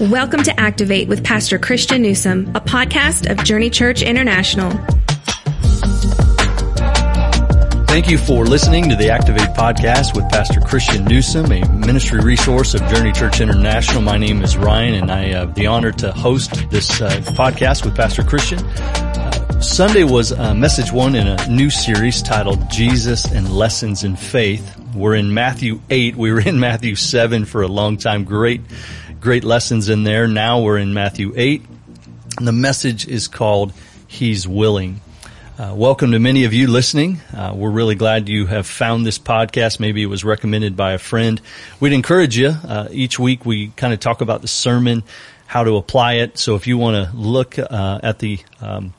Welcome to Activate with Pastor Christian Newsom, a podcast of Journey Church International. Thank you for listening to the Activate podcast with Pastor Christian Newsom, a ministry resource of Journey Church International. My name is Ryan and I have the honor to host this uh, podcast with Pastor Christian. Uh, Sunday was uh, message one in a new series titled Jesus and Lessons in Faith. We're in Matthew 8. We were in Matthew 7 for a long time. Great, great lessons in there. Now we're in Matthew 8. And the message is called He's Willing. Uh, welcome to many of you listening. Uh, we're really glad you have found this podcast. Maybe it was recommended by a friend. We'd encourage you. Uh, each week we kind of talk about the sermon, how to apply it. So if you want to look uh, at the um,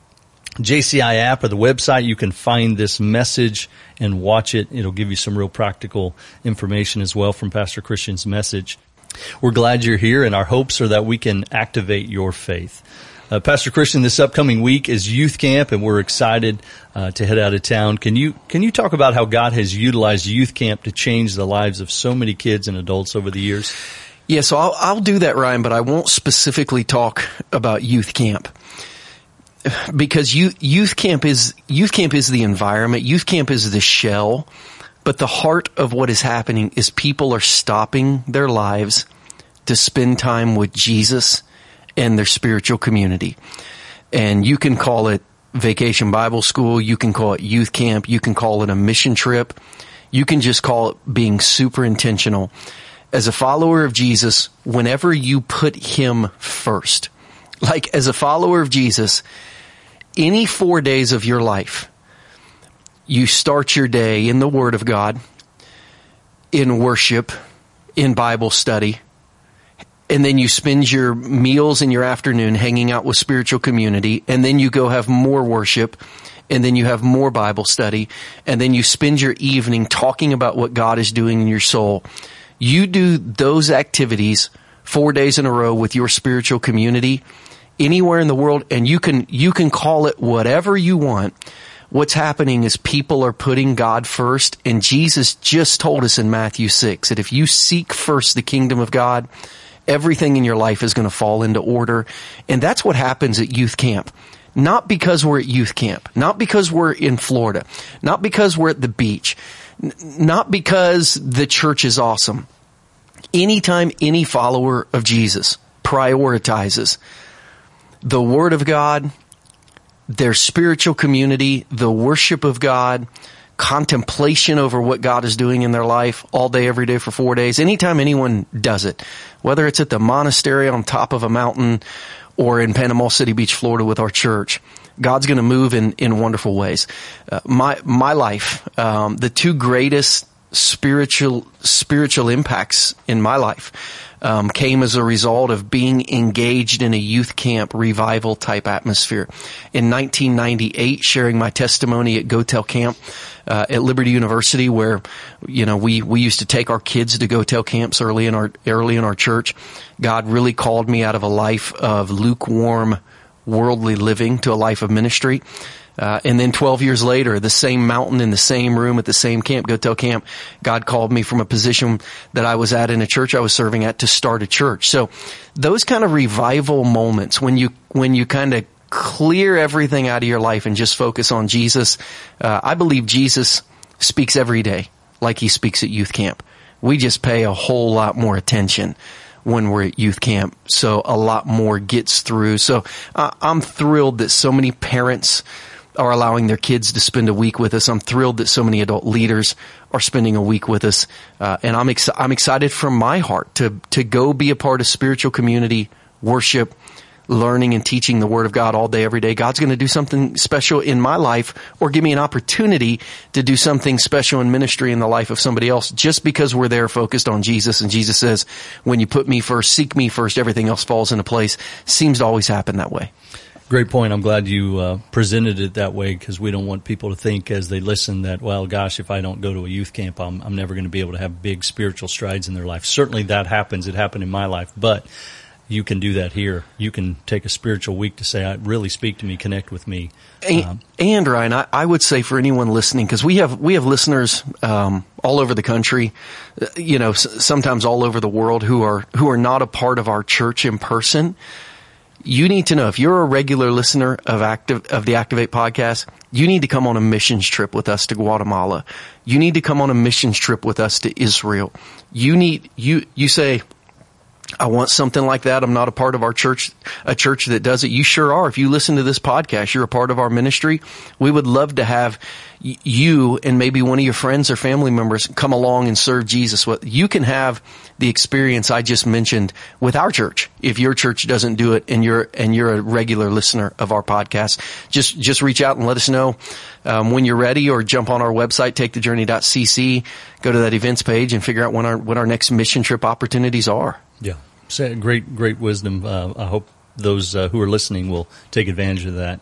JCI app or the website, you can find this message and watch it. It'll give you some real practical information as well from Pastor Christian's message. We're glad you're here, and our hopes are that we can activate your faith. Uh, Pastor Christian, this upcoming week is youth camp, and we're excited uh, to head out of town. Can you can you talk about how God has utilized youth camp to change the lives of so many kids and adults over the years? Yeah, so I'll, I'll do that, Ryan, but I won't specifically talk about youth camp because youth, youth camp is youth camp is the environment. Youth camp is the shell, but the heart of what is happening is people are stopping their lives to spend time with Jesus and their spiritual community. And you can call it vacation Bible school. You can call it youth camp. You can call it a mission trip. You can just call it being super intentional. As a follower of Jesus, whenever you put him first, like as a follower of Jesus, any four days of your life, you start your day in the Word of God, in worship, in Bible study, and then you spend your meals and your afternoon hanging out with spiritual community, and then you go have more worship, and then you have more Bible study, and then you spend your evening talking about what God is doing in your soul. You do those activities four days in a row with your spiritual community anywhere in the world, and you can, you can call it whatever you want. What's happening is people are putting God first, and Jesus just told us in Matthew 6 that if you seek first the kingdom of God, everything in your life is going to fall into order. And that's what happens at youth camp. Not because we're at youth camp, not because we're in Florida, not because we're at the beach, n- not because the church is awesome. Anytime any follower of Jesus prioritizes the Word of God, their spiritual community, the worship of God, contemplation over what God is doing in their life all day, every day for four days. Anytime anyone does it, whether it's at the monastery on top of a mountain or in Panama City Beach, Florida with our church, God's going to move in, in wonderful ways. Uh, my, my life, um, the two greatest spiritual, spiritual impacts in my life, um, came as a result of being engaged in a youth camp revival type atmosphere. In 1998, sharing my testimony at GoTell Camp uh, at Liberty University, where you know we we used to take our kids to GoTell camps early in our early in our church. God really called me out of a life of lukewarm worldly living to a life of ministry. Uh, and then 12 years later, the same mountain in the same room at the same camp, GoTell camp, God called me from a position that I was at in a church I was serving at to start a church. So those kind of revival moments when you, when you kind of clear everything out of your life and just focus on Jesus, uh, I believe Jesus speaks every day like he speaks at youth camp. We just pay a whole lot more attention when we're at youth camp. So a lot more gets through. So uh, I'm thrilled that so many parents are allowing their kids to spend a week with us. I'm thrilled that so many adult leaders are spending a week with us, uh, and I'm ex- I'm excited from my heart to to go be a part of spiritual community, worship, learning and teaching the Word of God all day, every day. God's going to do something special in my life, or give me an opportunity to do something special in ministry in the life of somebody else, just because we're there focused on Jesus. And Jesus says, "When you put me first, seek me first, everything else falls into place." Seems to always happen that way. Great point. I'm glad you uh, presented it that way because we don't want people to think as they listen that, well, gosh, if I don't go to a youth camp, I'm, I'm never going to be able to have big spiritual strides in their life. Certainly that happens. It happened in my life. But you can do that here. You can take a spiritual week to say, I really speak to me, connect with me. And, um, and Ryan, I, I, would say for anyone listening, because we have we have listeners um, all over the country, uh, you know, s- sometimes all over the world who are who are not a part of our church in person. You need to know if you're a regular listener of active of the Activate podcast, you need to come on a missions trip with us to Guatemala. You need to come on a missions trip with us to Israel. You need you you say I want something like that. I'm not a part of our church, a church that does it. You sure are. If you listen to this podcast, you're a part of our ministry. We would love to have you and maybe one of your friends or family members come along and serve Jesus. You can have the experience I just mentioned with our church. If your church doesn't do it and you're, and you're a regular listener of our podcast, just, just reach out and let us know um, when you're ready or jump on our website, takethejourney.cc, go to that events page and figure out when our, what our next mission trip opportunities are. Yeah. Great, great wisdom. Uh, I hope those uh, who are listening will take advantage of that.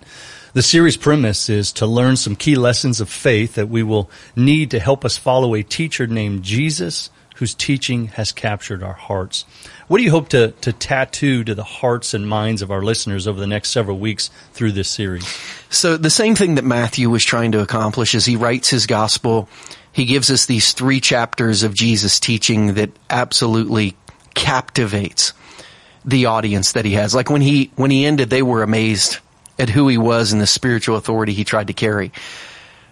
The series premise is to learn some key lessons of faith that we will need to help us follow a teacher named Jesus whose teaching has captured our hearts. What do you hope to, to tattoo to the hearts and minds of our listeners over the next several weeks through this series? So the same thing that Matthew was trying to accomplish as he writes his gospel. He gives us these three chapters of Jesus teaching that absolutely captivates the audience that he has. Like when he, when he ended, they were amazed at who he was and the spiritual authority he tried to carry.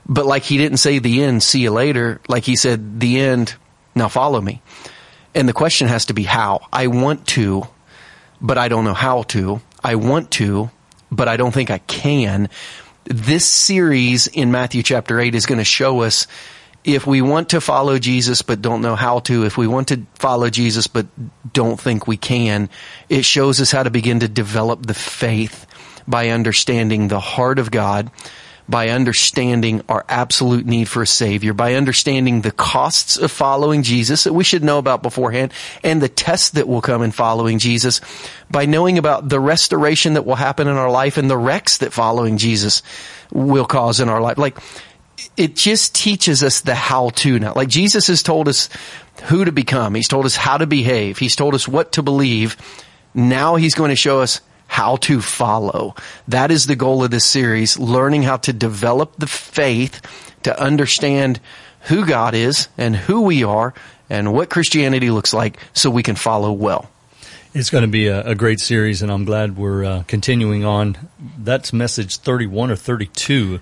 But like he didn't say the end, see you later. Like he said the end, now follow me. And the question has to be how. I want to, but I don't know how to. I want to, but I don't think I can. This series in Matthew chapter 8 is going to show us if we want to follow Jesus but don't know how to, if we want to follow Jesus but don't think we can, it shows us how to begin to develop the faith by understanding the heart of God, by understanding our absolute need for a Savior, by understanding the costs of following Jesus that we should know about beforehand, and the tests that will come in following Jesus, by knowing about the restoration that will happen in our life and the wrecks that following Jesus will cause in our life. Like, it just teaches us the how to now. Like Jesus has told us who to become. He's told us how to behave. He's told us what to believe. Now he's going to show us how to follow. That is the goal of this series, learning how to develop the faith to understand who God is and who we are and what Christianity looks like so we can follow well. It's going to be a, a great series, and I'm glad we're uh, continuing on. That's message 31 or 32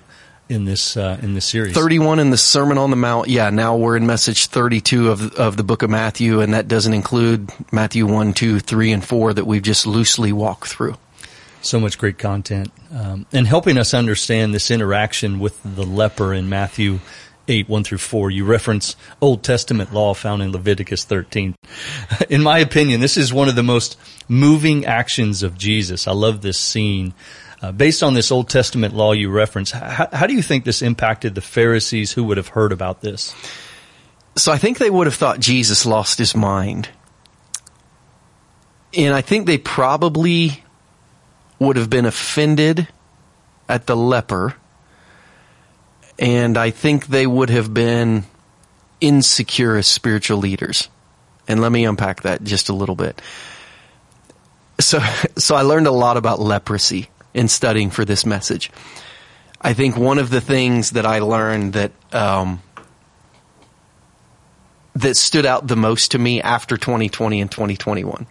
in this uh, in this series. 31 in the Sermon on the Mount. Yeah, now we're in message 32 of of the book of Matthew and that doesn't include Matthew 1, 2, 3 and 4 that we've just loosely walked through. So much great content. Um, and helping us understand this interaction with the leper in Matthew 8, 1 through 4. You reference Old Testament law found in Leviticus 13. In my opinion, this is one of the most moving actions of Jesus. I love this scene uh, based on this Old Testament law you reference, how, how do you think this impacted the Pharisees who would have heard about this? So I think they would have thought Jesus lost his mind. And I think they probably would have been offended at the leper. And I think they would have been insecure as spiritual leaders. And let me unpack that just a little bit. So, so I learned a lot about leprosy in studying for this message. I think one of the things that I learned that um, that stood out the most to me after 2020 and 2021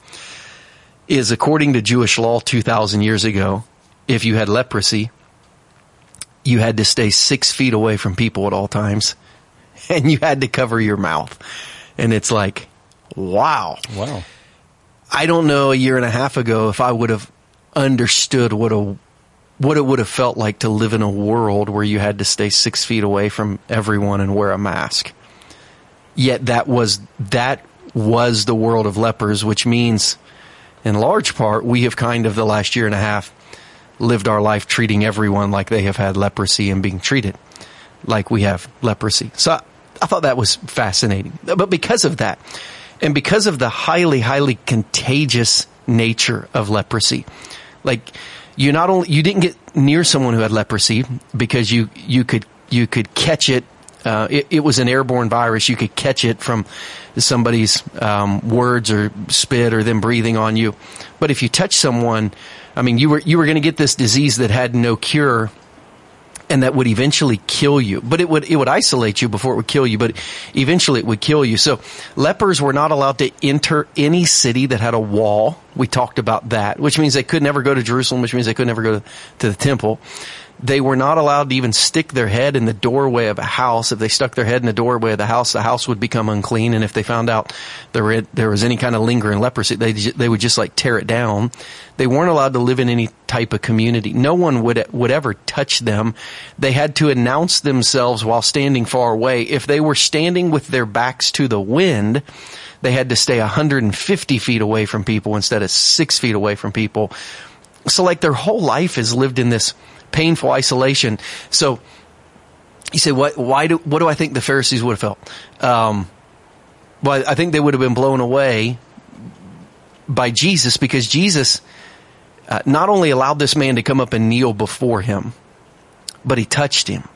is according to Jewish law 2,000 years ago, if you had leprosy, you had to stay six feet away from people at all times, and you had to cover your mouth. And it's like, wow, wow. I don't know a year and a half ago if I would have understood what a what it would have felt like to live in a world where you had to stay six feet away from everyone and wear a mask. Yet that was that was the world of lepers, which means, in large part, we have kind of the last year and a half lived our life treating everyone like they have had leprosy and being treated like we have leprosy. So I, I thought that was fascinating. But because of that, and because of the highly, highly contagious nature of leprosy, like you not only you didn't get near someone who had leprosy because you you could you could catch it Uh, it, it, was an airborne virus. You could catch it from somebody's um, words or spit or them breathing on you. But if you touch someone, I mean, you were you were going to get this disease that had no cure and that would eventually kill you. But it would it would isolate you before it would kill you, but eventually it would kill you. So lepers were not allowed to enter any city that had a wall. We talked about that, which means they could never go to Jerusalem, which means they could never go to the temple. They were not allowed to even stick their head in the doorway of a house. If they stuck their head in the doorway of the house, the house would become unclean. And if they found out there, were, there was any kind of lingering leprosy, they, they would just like tear it down. They weren't allowed to live in any type of community. No one would, would ever touch them. They had to announce themselves while standing far away. If they were standing with their backs to the wind, they had to stay 150 feet away from people instead of six feet away from people. So like their whole life is lived in this painful isolation. So you say, what, why do, what do I think the Pharisees would have felt? Um, well, I think they would have been blown away by Jesus because Jesus uh, not only allowed this man to come up and kneel before him, but he touched him.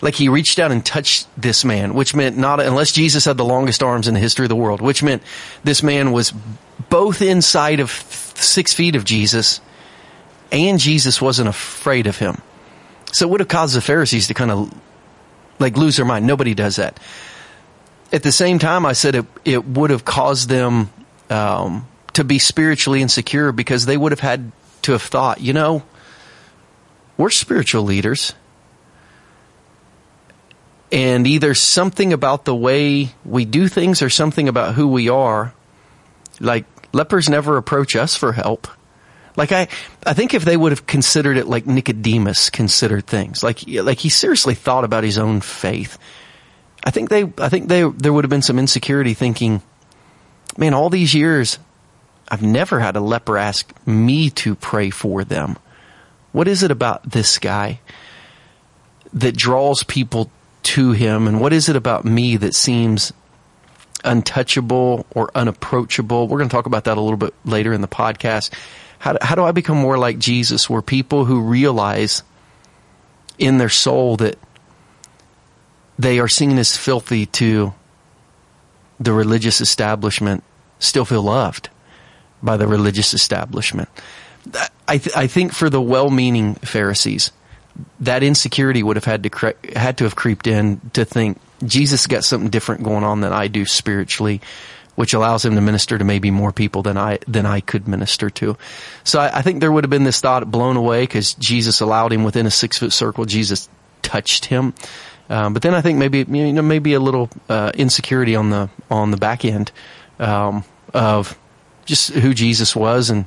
Like he reached out and touched this man, which meant not, unless Jesus had the longest arms in the history of the world, which meant this man was both inside of six feet of Jesus and Jesus wasn't afraid of him. So it would have caused the Pharisees to kind of like lose their mind. Nobody does that. At the same time, I said it, it would have caused them um, to be spiritually insecure because they would have had to have thought, you know, we're spiritual leaders. And either something about the way we do things or something about who we are, like lepers never approach us for help. Like I, I think if they would have considered it like Nicodemus considered things, like like he seriously thought about his own faith, I think they, I think they, there would have been some insecurity thinking, man, all these years, I've never had a leper ask me to pray for them. What is it about this guy that draws people to him, and what is it about me that seems untouchable or unapproachable? We're going to talk about that a little bit later in the podcast how, how do I become more like Jesus where people who realize in their soul that they are seen as filthy to the religious establishment still feel loved by the religious establishment. I, th- I think for the well-meaning Pharisees, that insecurity would have had to cre- had to have creeped in to think Jesus got something different going on than I do spiritually which allows him to minister to maybe more people than I than I could minister to. So I, I think there would have been this thought blown away because Jesus allowed him within a six foot circle. Jesus touched him, um, but then I think maybe you know maybe a little uh, insecurity on the on the back end um, of just who Jesus was and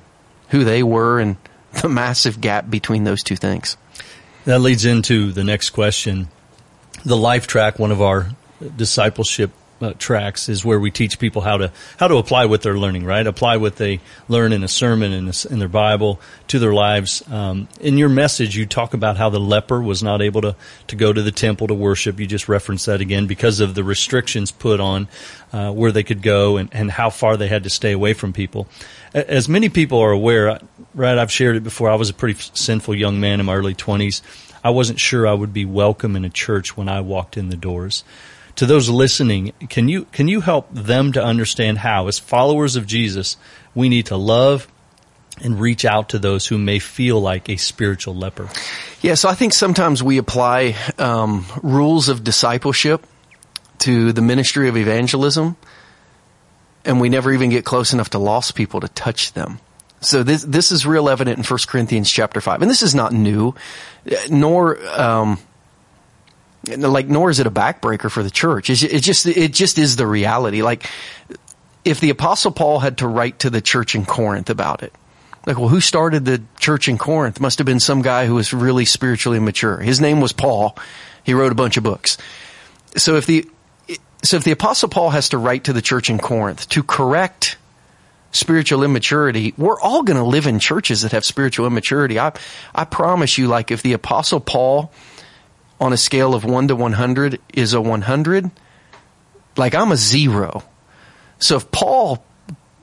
who they were and the massive gap between those two things. That leads into the next question. The life track, one of our discipleship uh, tracks is where we teach people how to how to apply what they're learning. Right, apply what they learn in a sermon in, a, in their Bible to their lives. Um, in your message, you talk about how the leper was not able to to go to the temple to worship. You just referenced that again because of the restrictions put on uh, where they could go and, and how far they had to stay away from people. As many people are aware, right? I've shared it before. I was a pretty sinful young man in my early twenties. I wasn't sure I would be welcome in a church when I walked in the doors to those listening, can you can you help them to understand how, as followers of Jesus, we need to love and reach out to those who may feel like a spiritual leper? Yeah, so I think sometimes we apply um, rules of discipleship to the ministry of evangelism, and we never even get close enough to lost people to touch them. So this this is real evident in 1 Corinthians chapter five, and this is not new, nor um, like nor is it a backbreaker for the church. It's, it just it just is the reality. Like if the apostle Paul had to write to the church in Corinth about it, like well, who started the church in Corinth? Must have been some guy who was really spiritually mature. His name was Paul. He wrote a bunch of books. So if the so if the apostle Paul has to write to the church in Corinth to correct spiritual immaturity, we're all going to live in churches that have spiritual immaturity. I I promise you like if the apostle Paul on a scale of 1 to 100 is a 100, like I'm a zero. So if Paul,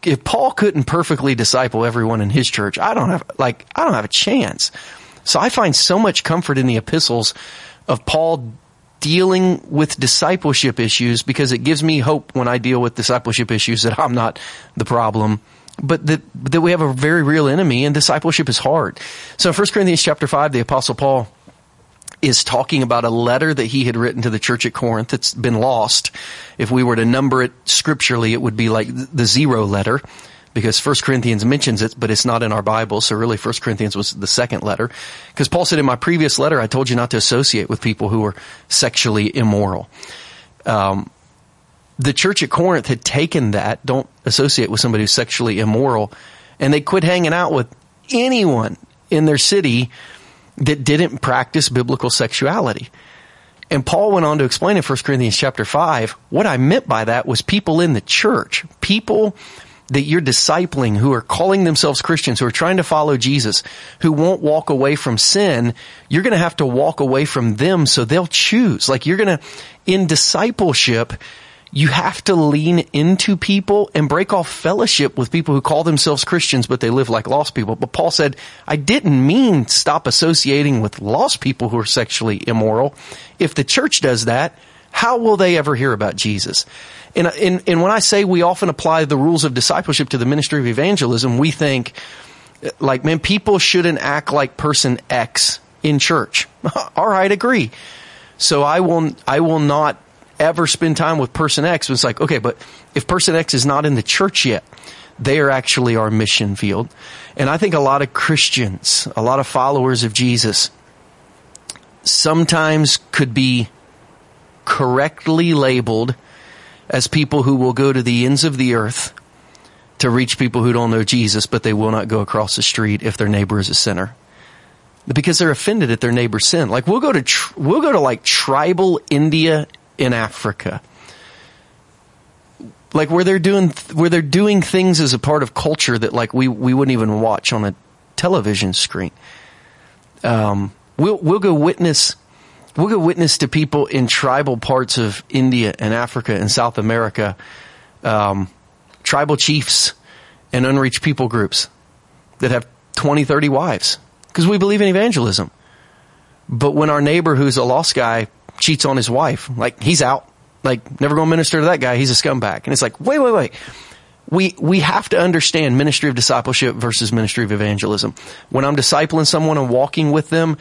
if Paul couldn't perfectly disciple everyone in his church, I don't have, like, I don't have a chance. So I find so much comfort in the epistles of Paul dealing with discipleship issues because it gives me hope when I deal with discipleship issues that I'm not the problem, but that, that we have a very real enemy and discipleship is hard. So in 1 Corinthians chapter 5, the apostle Paul is talking about a letter that he had written to the church at Corinth that's been lost. If we were to number it scripturally, it would be like the zero letter because First Corinthians mentions it, but it's not in our Bible. So really First Corinthians was the second letter. Because Paul said in my previous letter, I told you not to associate with people who were sexually immoral. Um, the church at Corinth had taken that, don't associate with somebody who's sexually immoral, and they quit hanging out with anyone in their city that didn't practice biblical sexuality. And Paul went on to explain in 1 Corinthians chapter 5, what I meant by that was people in the church, people that you're discipling who are calling themselves Christians, who are trying to follow Jesus, who won't walk away from sin, you're going to have to walk away from them so they'll choose. Like you're going to, in discipleship, you have to lean into people and break off fellowship with people who call themselves Christians, but they live like lost people. But Paul said, I didn't mean stop associating with lost people who are sexually immoral. If the church does that, how will they ever hear about Jesus? And, and, and when I say we often apply the rules of discipleship to the ministry of evangelism, we think, like, man, people shouldn't act like person X in church. All right, agree. So I will, I will not ever spend time with person X. It's like, okay, but if person X is not in the church yet, they are actually our mission field. And I think a lot of Christians, a lot of followers of Jesus, sometimes could be correctly labeled as people who will go to the ends of the earth to reach people who don't know Jesus, but they will not go across the street if their neighbor is a sinner. Because they're offended at their neighbor's sin. Like we'll go to, tr- we'll go to like tribal India in Africa. Like where they're doing, where they're doing things as a part of culture that like we, we wouldn't even watch on a television screen. Um, we'll, we'll go witness, we'll go witness to people in tribal parts of India and Africa and South America, um, tribal chiefs and unreached people groups that have 20, 30 wives because we believe in evangelism. But when our neighbor who's a lost guy cheats on his wife. Like he's out. Like never going to minister to that guy. He's a scumbag. And it's like, wait, wait, wait. We, we have to understand ministry of discipleship versus ministry of evangelism. When I'm discipling someone and walking with them,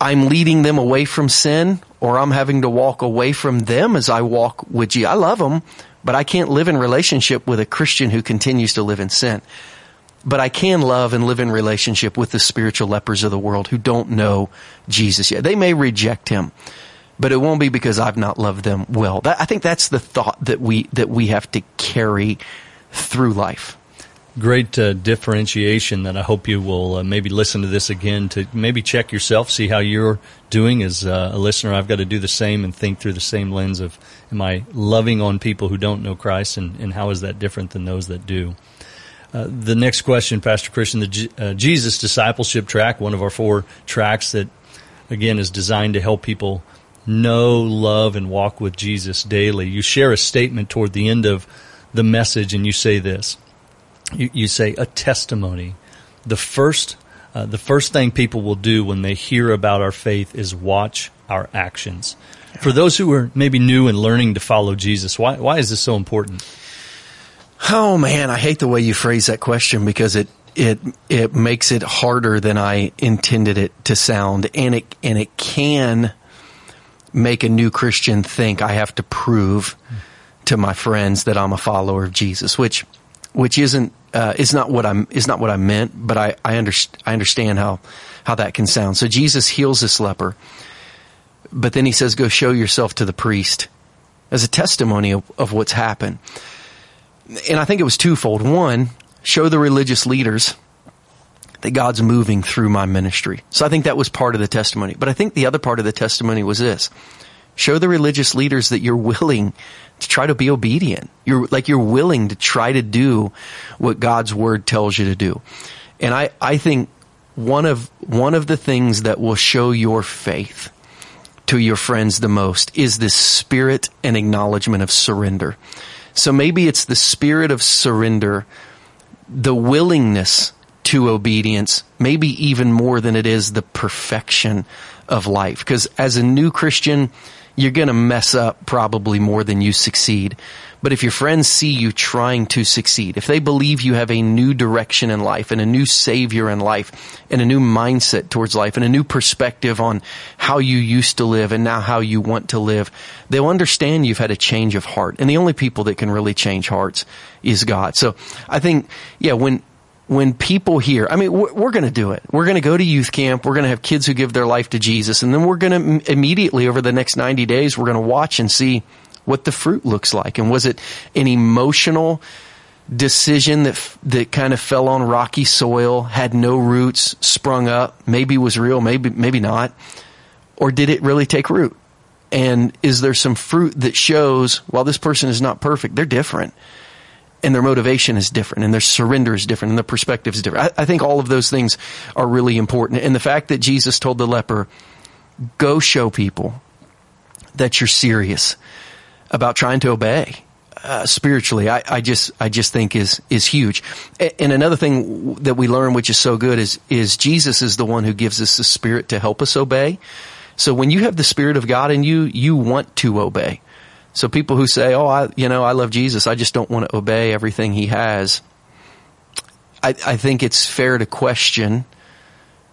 I'm leading them away from sin or I'm having to walk away from them as I walk with Jesus. I love them, but I can't live in relationship with a Christian who continues to live in sin but I can love and live in relationship with the spiritual lepers of the world who don't know Jesus yet. They may reject him, but it won't be because I've not loved them well. That, I think that's the thought that we that we have to carry through life. Great uh, differentiation that I hope you will uh, maybe listen to this again to maybe check yourself, see how you're doing as uh, a listener. I've got to do the same and think through the same lens of am I loving on people who don't know Christ and, and how is that different than those that do? Uh, the next question, Pastor Christian, the G- uh, Jesus discipleship track, one of our four tracks that, again, is designed to help people know, love, and walk with Jesus daily. You share a statement toward the end of the message, and you say this. You, you say a testimony. The first, uh, the first thing people will do when they hear about our faith is watch our actions. For those who are maybe new and learning to follow Jesus, why, why is this so important? Oh man, I hate the way you phrase that question because it it it makes it harder than I intended it to sound, and it and it can make a new Christian think I have to prove to my friends that I'm a follower of Jesus, which which isn't uh, is not what I'm is not what I meant, but I I, underst- I understand how how that can sound. So Jesus heals this leper, but then he says, "Go show yourself to the priest," as a testimony of, of what's happened and I think it was twofold. One, show the religious leaders that God's moving through my ministry. So I think that was part of the testimony. But I think the other part of the testimony was this. Show the religious leaders that you're willing to try to be obedient. You're like you're willing to try to do what God's word tells you to do. And I, I think one of one of the things that will show your faith to your friends the most is this spirit and acknowledgement of surrender. So maybe it's the spirit of surrender, the willingness to obedience, maybe even more than it is the perfection of life. Because as a new Christian, you're going to mess up probably more than you succeed. But if your friends see you trying to succeed, if they believe you have a new direction in life and a new savior in life and a new mindset towards life and a new perspective on how you used to live and now how you want to live, they'll understand you've had a change of heart. And the only people that can really change hearts is God. So I think, yeah, when, when people hear, I mean, we're, we're going to do it. We're going to go to youth camp. We're going to have kids who give their life to Jesus. And then we're going to immediately over the next 90 days, we're going to watch and see what the fruit looks like. And was it an emotional decision that, that kind of fell on rocky soil, had no roots, sprung up, maybe was real, maybe, maybe not? Or did it really take root? And is there some fruit that shows, while this person is not perfect, they're different? and their motivation is different and their surrender is different and their perspective is different. I, I, think all of those things are really important. And the fact that Jesus told the leper, go show people that you're serious, about trying to obey. Uh, spiritually, I, I, just I just think is is huge. And another thing that we learn, which is so good, is is Jesus is the one who gives us the Spirit to help us obey. So when you have the Spirit of God in you, you want to obey. So people who say, "Oh, I you know I love Jesus, I just don't want to obey everything He has," I, I think it's fair to question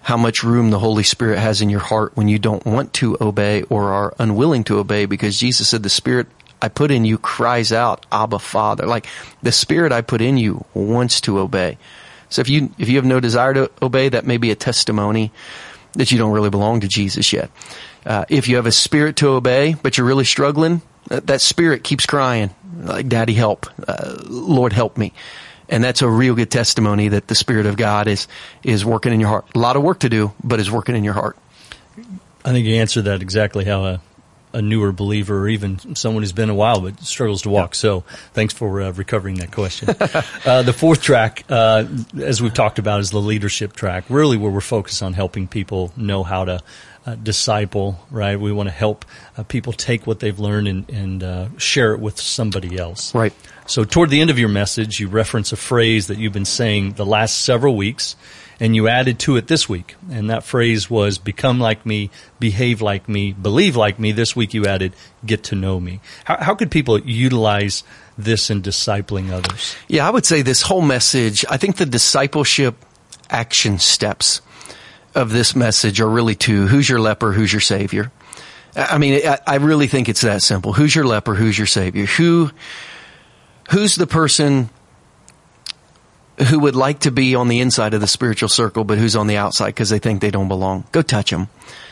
how much room the Holy Spirit has in your heart when you don't want to obey or are unwilling to obey because Jesus said the Spirit I put in you cries out, Abba Father. Like the spirit I put in you wants to obey. So if you, if you have no desire to obey, that may be a testimony that you don't really belong to Jesus yet. Uh, if you have a spirit to obey, but you're really struggling, that, that spirit keeps crying, like, Daddy, help. Uh, Lord, help me. And that's a real good testimony that the Spirit of God is, is working in your heart. A lot of work to do, but is working in your heart. I think you answered that exactly how a newer believer or even someone who's been a while but struggles to walk. So thanks for uh, recovering that question. uh, the fourth track, uh, as we've talked about, is the leadership track, really where we're focused on helping people know how to uh, disciple, right? We want to help uh, people take what they've learned and, and uh, share it with somebody else. Right. So toward the end of your message, you reference a phrase that you've been saying the last several weeks and you added to it this week. And that phrase was become like me, behave like me, believe like me. This week you added get to know me. How, how could people utilize this in discipling others? Yeah, I would say this whole message, I think the discipleship action steps of this message are really two. Who's your leper? Who's your savior? I mean, I really think it's that simple. Who's your leper? Who's your savior? Who, who's the person who would like to be on the inside of the spiritual circle, but who's on the outside because they think they don't belong. Go touch them.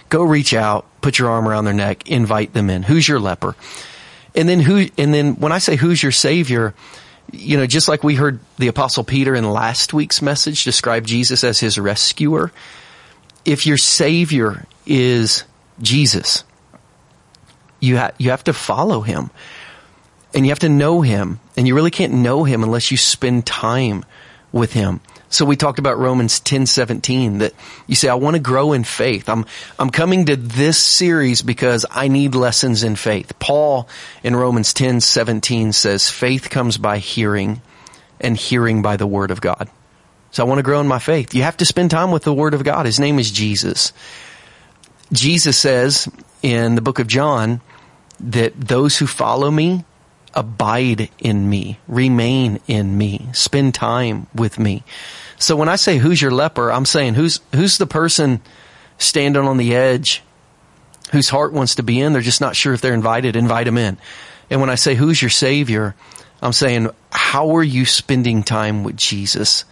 Go reach out, put your arm around their neck, invite them in. Who's your leper? And then who, and then when I say who's your savior, you know, just like we heard the apostle Peter in last week's message describe Jesus as his rescuer, if your savior is Jesus, you you have to follow him and you have to know him and you really can't know him unless you spend time with him. So we talked about Romans 10:17 that you say I want to grow in faith. I'm I'm coming to this series because I need lessons in faith. Paul in Romans 10:17 says faith comes by hearing and hearing by the word of God. So I want to grow in my faith. You have to spend time with the word of God. His name is Jesus. Jesus says in the book of John that those who follow me abide in me, remain in me, spend time with me. So when I say who's your leper, I'm saying who's, who's the person standing on the edge whose heart wants to be in. They're just not sure if they're invited. Invite them in. And when I say who's your savior, I'm saying how are you spending time with Jesus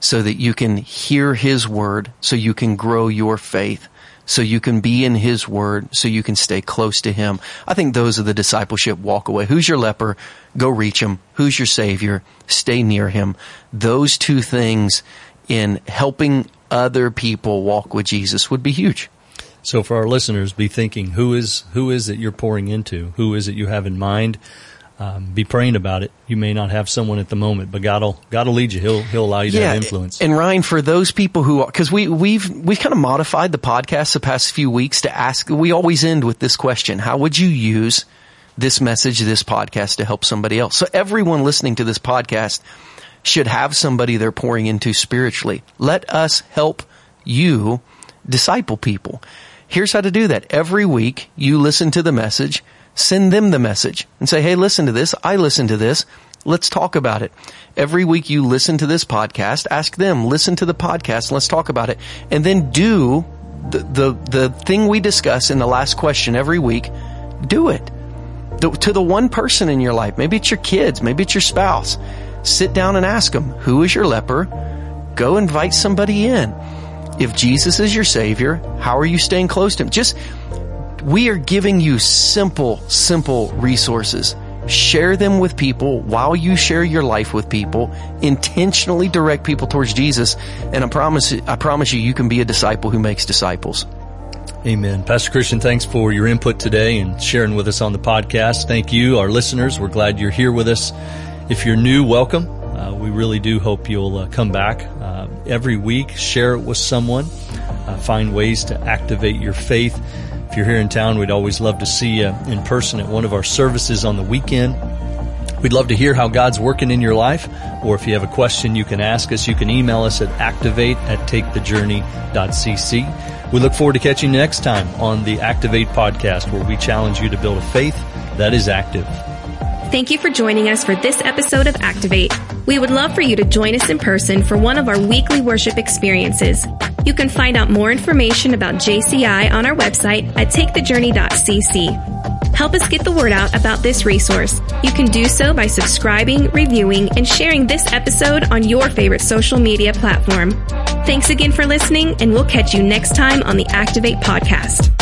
so that you can hear his word, so you can grow your faith, so you can be in His Word, so you can stay close to Him. I think those are the discipleship walk away. Who's your leper? Go reach him. Who's your Savior? Stay near Him. Those two things in helping other people walk with Jesus would be huge. So for our listeners, be thinking, who is, who is it you're pouring into? Who is it you have in mind? Um, be praying about it. You may not have someone at the moment, but God will God will lead you. He'll He'll allow you to have influence. And Ryan, for those people who, because we we've we've kind of modified the podcast the past few weeks to ask. We always end with this question: How would you use this message, this podcast, to help somebody else? So everyone listening to this podcast should have somebody they're pouring into spiritually. Let us help you disciple people. Here's how to do that. Every week you listen to the message, send them the message and say, Hey, listen to this. I listen to this. Let's talk about it. Every week you listen to this podcast, ask them, listen to the podcast, let's talk about it. And then do the, the, the thing we discuss in the last question every week. Do it. The, to the one person in your life. Maybe it's your kids. Maybe it's your spouse. Sit down and ask them, who is your leper? Go invite somebody in. If Jesus is your savior, how are you staying close to him? Just, we are giving you simple, simple resources Share them with people while you share your life with people. Intentionally direct people towards Jesus. And I promise, I promise you, you can be a disciple who makes disciples. Amen. Pastor Christian, thanks for your input today and sharing with us on the podcast. Thank you, our listeners. We're glad you're here with us. If you're new, welcome. Uh, we really do hope you'll uh, come back uh, every week, share it with someone, uh, find ways to activate your faith. If you're here in town, we'd always love to see you in person at one of our services on the weekend. We'd love to hear how God's working in your life, or if you have a question you can ask us, you can email us at activate at takethejourney.cc. We look forward to catching you next time on the Activate podcast, where we challenge you to build a faith that is active. Thank you for joining us for this episode of Activate. We would love for you to join us in person for one of our weekly worship experiences. You can find out more information about JCI on our website at takethejourney.cc. Help us get the word out about this resource. You can do so by subscribing, reviewing, and sharing this episode on your favorite social media platform. Thanks again for listening, and we'll catch you next time on the Activate podcast.